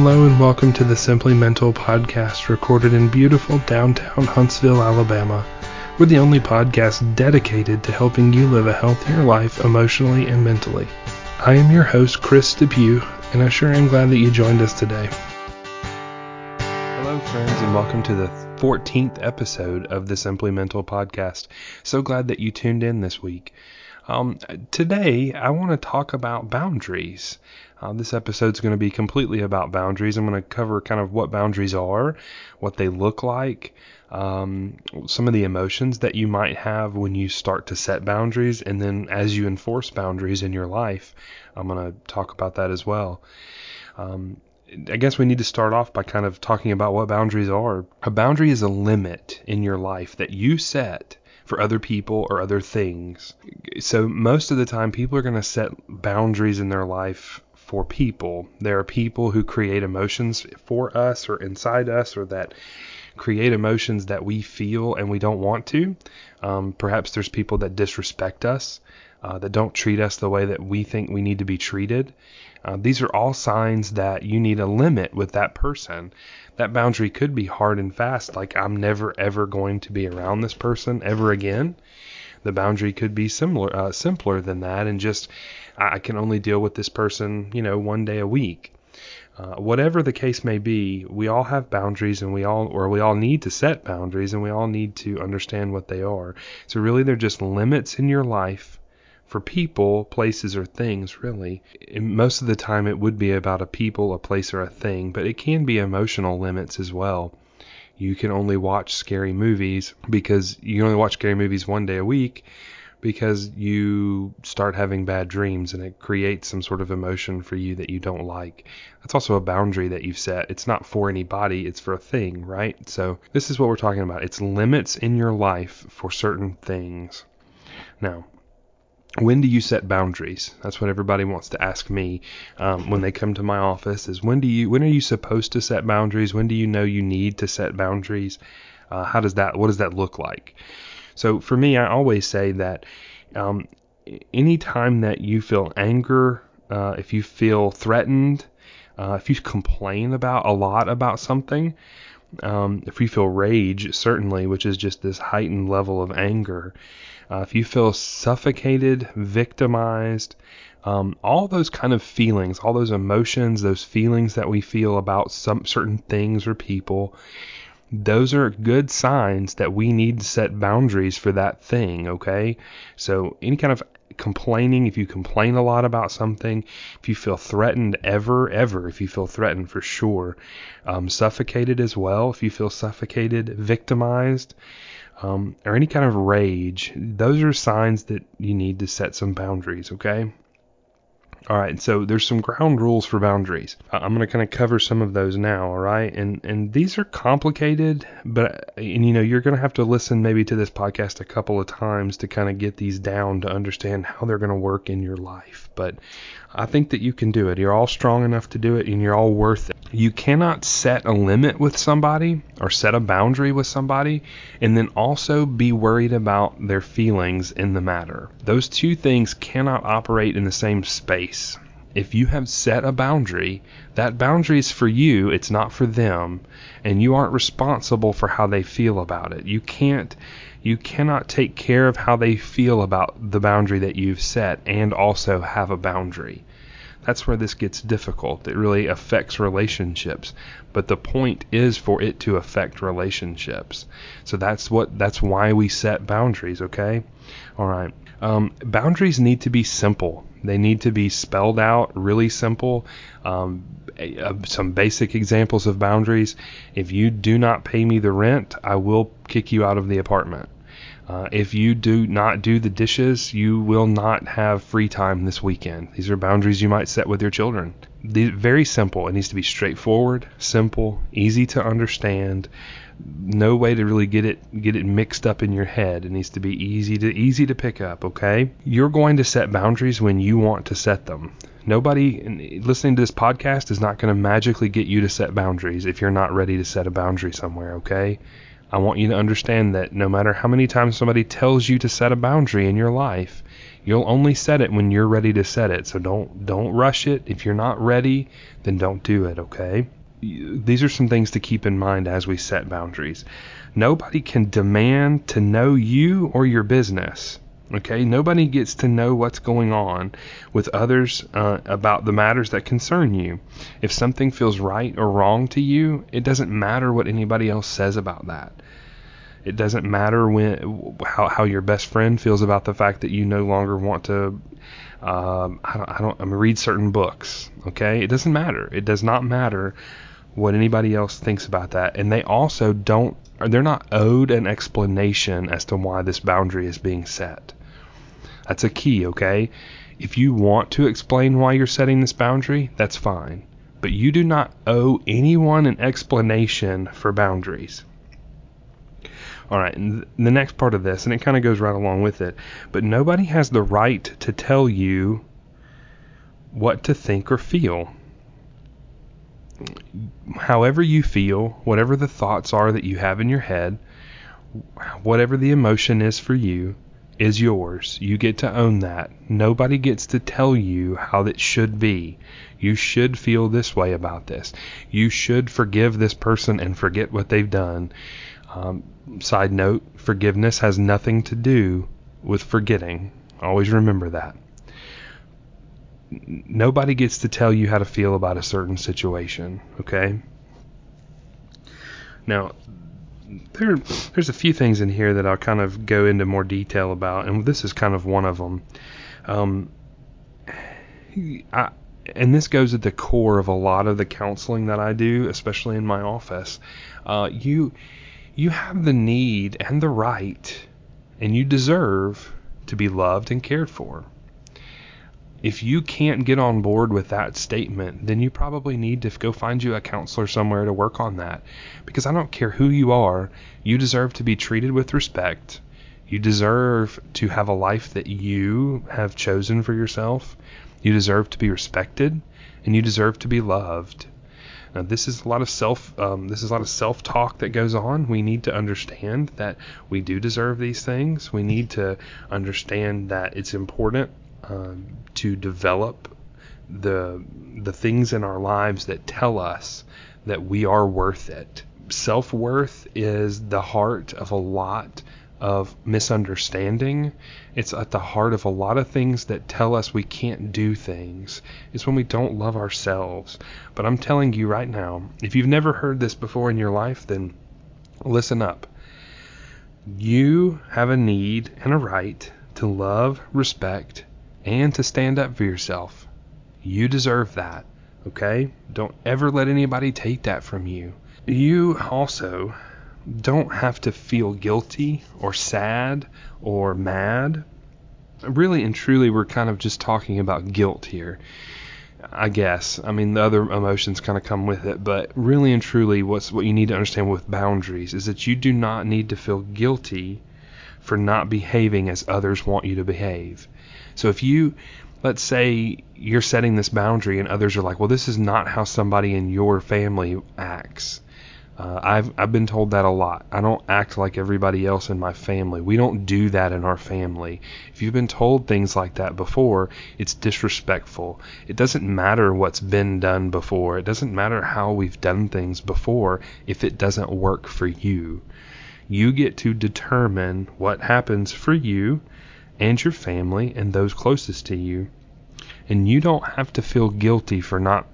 Hello and welcome to the Simply Mental podcast recorded in beautiful downtown Huntsville, Alabama. We're the only podcast dedicated to helping you live a healthier life emotionally and mentally. I am your host, Chris Depew, and I sure am glad that you joined us today. Hello, friends, and welcome to the 14th episode of the Simply Mental podcast. So glad that you tuned in this week. Um, today, I want to talk about boundaries. Uh, this episode is going to be completely about boundaries. I'm going to cover kind of what boundaries are, what they look like, um, some of the emotions that you might have when you start to set boundaries, and then as you enforce boundaries in your life, I'm going to talk about that as well. Um, I guess we need to start off by kind of talking about what boundaries are. A boundary is a limit in your life that you set for other people or other things. So, most of the time, people are going to set boundaries in their life for people. There are people who create emotions for us or inside us or that create emotions that we feel and we don't want to. Um, perhaps there's people that disrespect us, uh, that don't treat us the way that we think we need to be treated. Uh, these are all signs that you need a limit with that person. That boundary could be hard and fast, like I'm never ever going to be around this person ever again. The boundary could be similar, uh, simpler than that, and just I can only deal with this person, you know, one day a week. Uh, whatever the case may be, we all have boundaries, and we all, or we all need to set boundaries, and we all need to understand what they are. So really, they're just limits in your life for people, places, or things. Really, most of the time, it would be about a people, a place, or a thing, but it can be emotional limits as well. You can only watch scary movies because you only watch scary movies one day a week because you start having bad dreams and it creates some sort of emotion for you that you don't like. That's also a boundary that you've set. It's not for anybody, it's for a thing, right? So, this is what we're talking about. It's limits in your life for certain things. Now, when do you set boundaries? That's what everybody wants to ask me um, when they come to my office. Is when do you when are you supposed to set boundaries? When do you know you need to set boundaries? Uh, how does that what does that look like? So for me, I always say that um, anytime that you feel anger, uh, if you feel threatened, uh, if you complain about a lot about something, um, if you feel rage, certainly, which is just this heightened level of anger, uh, if you feel suffocated, victimized, um, all those kind of feelings, all those emotions, those feelings that we feel about some certain things or people, those are good signs that we need to set boundaries for that thing, okay? So, any kind of complaining, if you complain a lot about something, if you feel threatened ever, ever, if you feel threatened for sure, um, suffocated as well, if you feel suffocated, victimized, um, or any kind of rage, those are signs that you need to set some boundaries, okay? All right, so there's some ground rules for boundaries. I'm going to kind of cover some of those now, all right? And and these are complicated, but and you know, you're going to have to listen maybe to this podcast a couple of times to kind of get these down to understand how they're going to work in your life. But I think that you can do it. You're all strong enough to do it and you're all worth it. You cannot set a limit with somebody or set a boundary with somebody and then also be worried about their feelings in the matter. Those two things cannot operate in the same space. If you have set a boundary, that boundary is for you, it's not for them, and you aren't responsible for how they feel about it. You can't you cannot take care of how they feel about the boundary that you've set and also have a boundary. That's where this gets difficult. It really affects relationships, but the point is for it to affect relationships. So that's what that's why we set boundaries, okay? All right. Um, boundaries need to be simple. They need to be spelled out really simple. Um, uh, some basic examples of boundaries. If you do not pay me the rent, I will kick you out of the apartment. Uh, if you do not do the dishes, you will not have free time this weekend. These are boundaries you might set with your children. Very simple. It needs to be straightforward, simple, easy to understand. No way to really get it get it mixed up in your head. It needs to be easy to easy to pick up. Okay, you're going to set boundaries when you want to set them. Nobody listening to this podcast is not going to magically get you to set boundaries if you're not ready to set a boundary somewhere. Okay, I want you to understand that no matter how many times somebody tells you to set a boundary in your life, you'll only set it when you're ready to set it. So don't don't rush it. If you're not ready, then don't do it, okay? These are some things to keep in mind as we set boundaries. Nobody can demand to know you or your business. Okay, nobody gets to know what's going on with others uh, about the matters that concern you. If something feels right or wrong to you, it doesn't matter what anybody else says about that. It doesn't matter when how, how your best friend feels about the fact that you no longer want to. Um, I don't. I don't. I mean, read certain books. Okay, it doesn't matter. It does not matter what anybody else thinks about that, and they also don't. They're not owed an explanation as to why this boundary is being set. That's a key, okay? If you want to explain why you're setting this boundary, that's fine. But you do not owe anyone an explanation for boundaries. All right, and the next part of this, and it kind of goes right along with it, but nobody has the right to tell you what to think or feel. However, you feel, whatever the thoughts are that you have in your head, whatever the emotion is for you, is yours. You get to own that. Nobody gets to tell you how it should be. You should feel this way about this. You should forgive this person and forget what they've done. Um, side note forgiveness has nothing to do with forgetting. Always remember that. Nobody gets to tell you how to feel about a certain situation, okay? Now, there there's a few things in here that I'll kind of go into more detail about, and this is kind of one of them. Um, I, and this goes at the core of a lot of the counseling that I do, especially in my office. Uh, you you have the need and the right, and you deserve to be loved and cared for if you can't get on board with that statement, then you probably need to go find you a counselor somewhere to work on that. Because I don't care who you are, you deserve to be treated with respect. You deserve to have a life that you have chosen for yourself. You deserve to be respected, and you deserve to be loved. Now, this is a lot of self. Um, this is a lot of self-talk that goes on. We need to understand that we do deserve these things. We need to understand that it's important um, to develop the the things in our lives that tell us that we are worth it. Self worth is the heart of a lot of misunderstanding. It's at the heart of a lot of things that tell us we can't do things. It's when we don't love ourselves. But I'm telling you right now, if you've never heard this before in your life, then listen up. You have a need and a right to love, respect, and to stand up for yourself. You deserve that, okay? Don't ever let anybody take that from you. You also don't have to feel guilty or sad or mad. Really and truly, we're kind of just talking about guilt here. I guess. I mean, the other emotions kind of come with it, but really and truly, what's what you need to understand with boundaries is that you do not need to feel guilty for not behaving as others want you to behave. So if you, let's say you're setting this boundary and others are like, well, this is not how somebody in your family acts. Uh, I've I've been told that a lot. I don't act like everybody else in my family. We don't do that in our family. If you've been told things like that before, it's disrespectful. It doesn't matter what's been done before. It doesn't matter how we've done things before if it doesn't work for you. You get to determine what happens for you and your family and those closest to you. And you don't have to feel guilty for not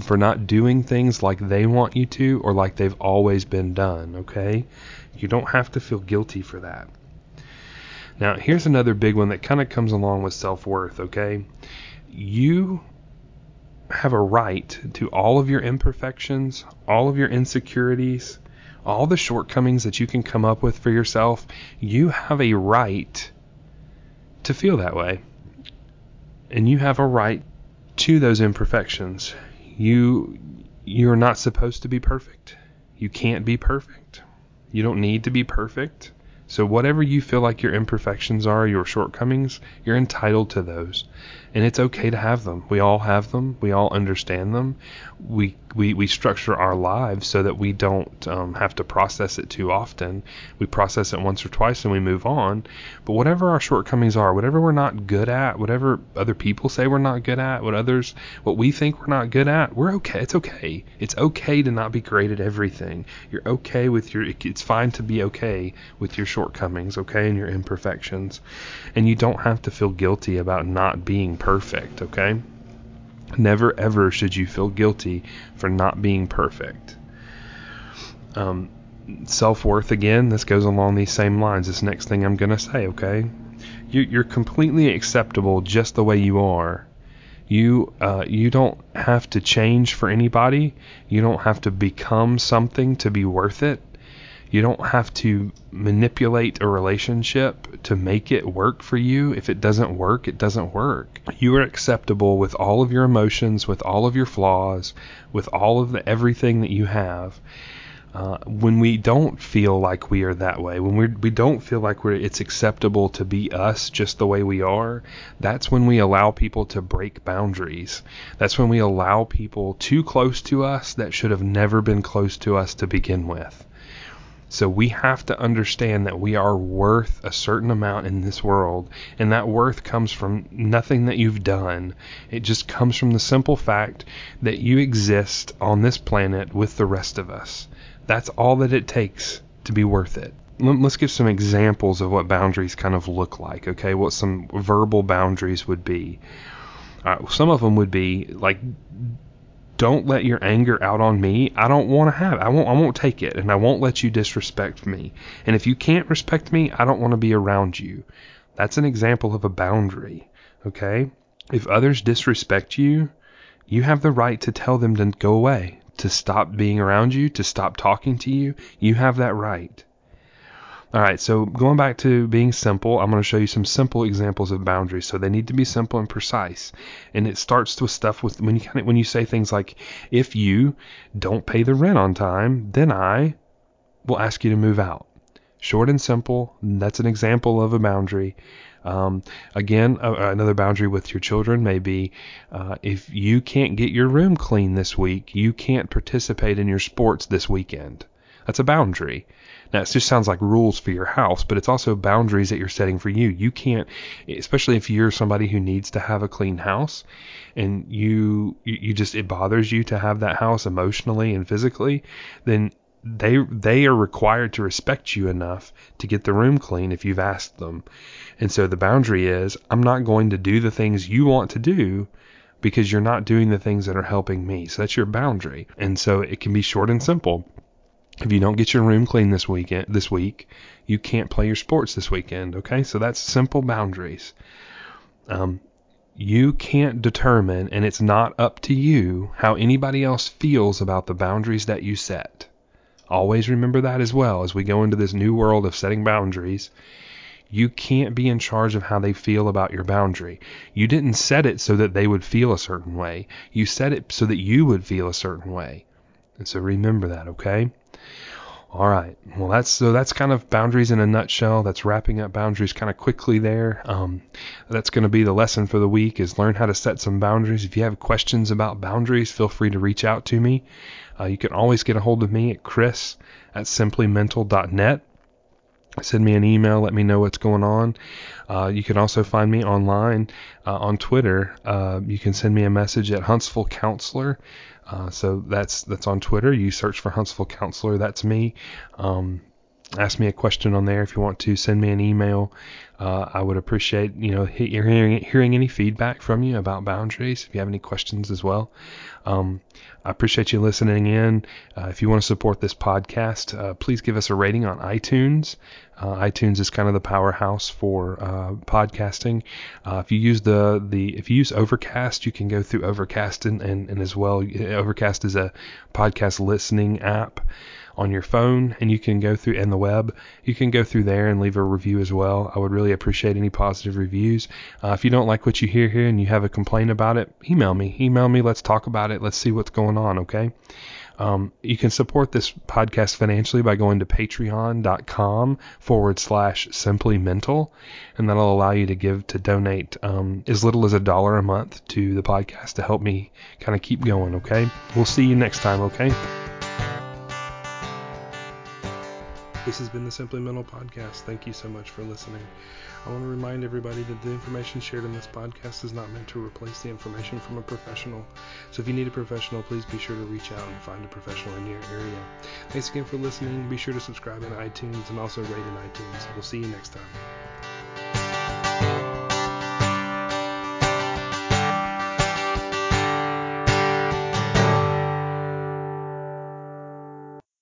for not doing things like they want you to or like they've always been done, okay? You don't have to feel guilty for that. Now, here's another big one that kind of comes along with self-worth, okay? You have a right to all of your imperfections, all of your insecurities, all the shortcomings that you can come up with for yourself. You have a right to feel that way. And you have a right to those imperfections. You you're not supposed to be perfect. You can't be perfect. You don't need to be perfect. So, whatever you feel like your imperfections are, your shortcomings, you're entitled to those. And it's okay to have them. We all have them. We all understand them. We, we, we structure our lives so that we don't um, have to process it too often. We process it once or twice and we move on. But whatever our shortcomings are, whatever we're not good at, whatever other people say we're not good at, what others, what we think we're not good at, we're okay. It's okay. It's okay to not be great at everything. You're okay with your, it's fine to be okay with your shortcomings, okay, and your imperfections. And you don't have to feel guilty about not being perfect, okay? Never ever should you feel guilty for not being perfect. Um, Self worth, again, this goes along these same lines. This next thing I'm going to say, okay? You, you're completely acceptable just the way you are. You uh, you don't have to change for anybody. You don't have to become something to be worth it. You don't have to manipulate a relationship to make it work for you. If it doesn't work, it doesn't work. You are acceptable with all of your emotions, with all of your flaws, with all of the everything that you have. Uh, when we don't feel like we are that way, when we we don't feel like we're it's acceptable to be us just the way we are, that's when we allow people to break boundaries. That's when we allow people too close to us that should have never been close to us to begin with. So we have to understand that we are worth a certain amount in this world, and that worth comes from nothing that you've done. It just comes from the simple fact that you exist on this planet with the rest of us. That's all that it takes to be worth it. Let's give some examples of what boundaries kind of look like, okay? What some verbal boundaries would be. Uh, some of them would be like don't let your anger out on me. I don't want to have. It. I won't. I won't take it, and I won't let you disrespect me. And if you can't respect me, I don't want to be around you. That's an example of a boundary. Okay. If others disrespect you, you have the right to tell them to go away, to stop being around you, to stop talking to you. You have that right. All right, so going back to being simple, I'm going to show you some simple examples of boundaries. So they need to be simple and precise. And it starts with stuff with when you kind of, when you say things like, if you don't pay the rent on time, then I will ask you to move out. Short and simple. That's an example of a boundary. Um, again, uh, another boundary with your children may be uh, if you can't get your room clean this week, you can't participate in your sports this weekend. That's a boundary. Now, it just sounds like rules for your house, but it's also boundaries that you're setting for you. You can't, especially if you're somebody who needs to have a clean house and you, you just, it bothers you to have that house emotionally and physically, then they they are required to respect you enough to get the room clean if you've asked them. And so the boundary is I'm not going to do the things you want to do because you're not doing the things that are helping me. So that's your boundary. And so it can be short and simple. If you don't get your room clean this weekend, this week, you can't play your sports this weekend. Okay, so that's simple boundaries. Um, you can't determine, and it's not up to you how anybody else feels about the boundaries that you set. Always remember that as well as we go into this new world of setting boundaries. You can't be in charge of how they feel about your boundary. You didn't set it so that they would feel a certain way. You set it so that you would feel a certain way. And so remember that, okay? All right. Well, that's so that's kind of boundaries in a nutshell. That's wrapping up boundaries kind of quickly there. Um, that's going to be the lesson for the week is learn how to set some boundaries. If you have questions about boundaries, feel free to reach out to me. Uh, you can always get a hold of me at chris at simplymental.net. Send me an email. Let me know what's going on. Uh, you can also find me online uh, on Twitter. Uh, you can send me a message at Huntsville Counselor. Uh, so that's that's on Twitter. You search for Huntsville Counselor. That's me. Um, ask me a question on there if you want to. Send me an email. Uh, I would appreciate you know hearing hearing any feedback from you about boundaries. If you have any questions as well, um, I appreciate you listening in. Uh, if you want to support this podcast, uh, please give us a rating on iTunes. Uh, iTunes is kind of the powerhouse for uh, podcasting. Uh, if you use the the if you use Overcast, you can go through Overcast and, and, and as well. Overcast is a podcast listening app on your phone and you can go through and the web you can go through there and leave a review as well. I would really appreciate any positive reviews. Uh, if you don't like what you hear here and you have a complaint about it email me. Email me. Let's talk about it. Let's see what's going on okay? Um, you can support this podcast financially by going to patreon.com forward slash simply mental, and that'll allow you to give to donate um, as little as a dollar a month to the podcast to help me kind of keep going, okay? We'll see you next time, okay? This has been the Simply Mental Podcast. Thank you so much for listening. I want to remind everybody that the information shared in this podcast is not meant to replace the information from a professional. So if you need a professional, please be sure to reach out and find a professional in your area. Thanks again for listening. Be sure to subscribe in iTunes and also rate in iTunes. We'll see you next time.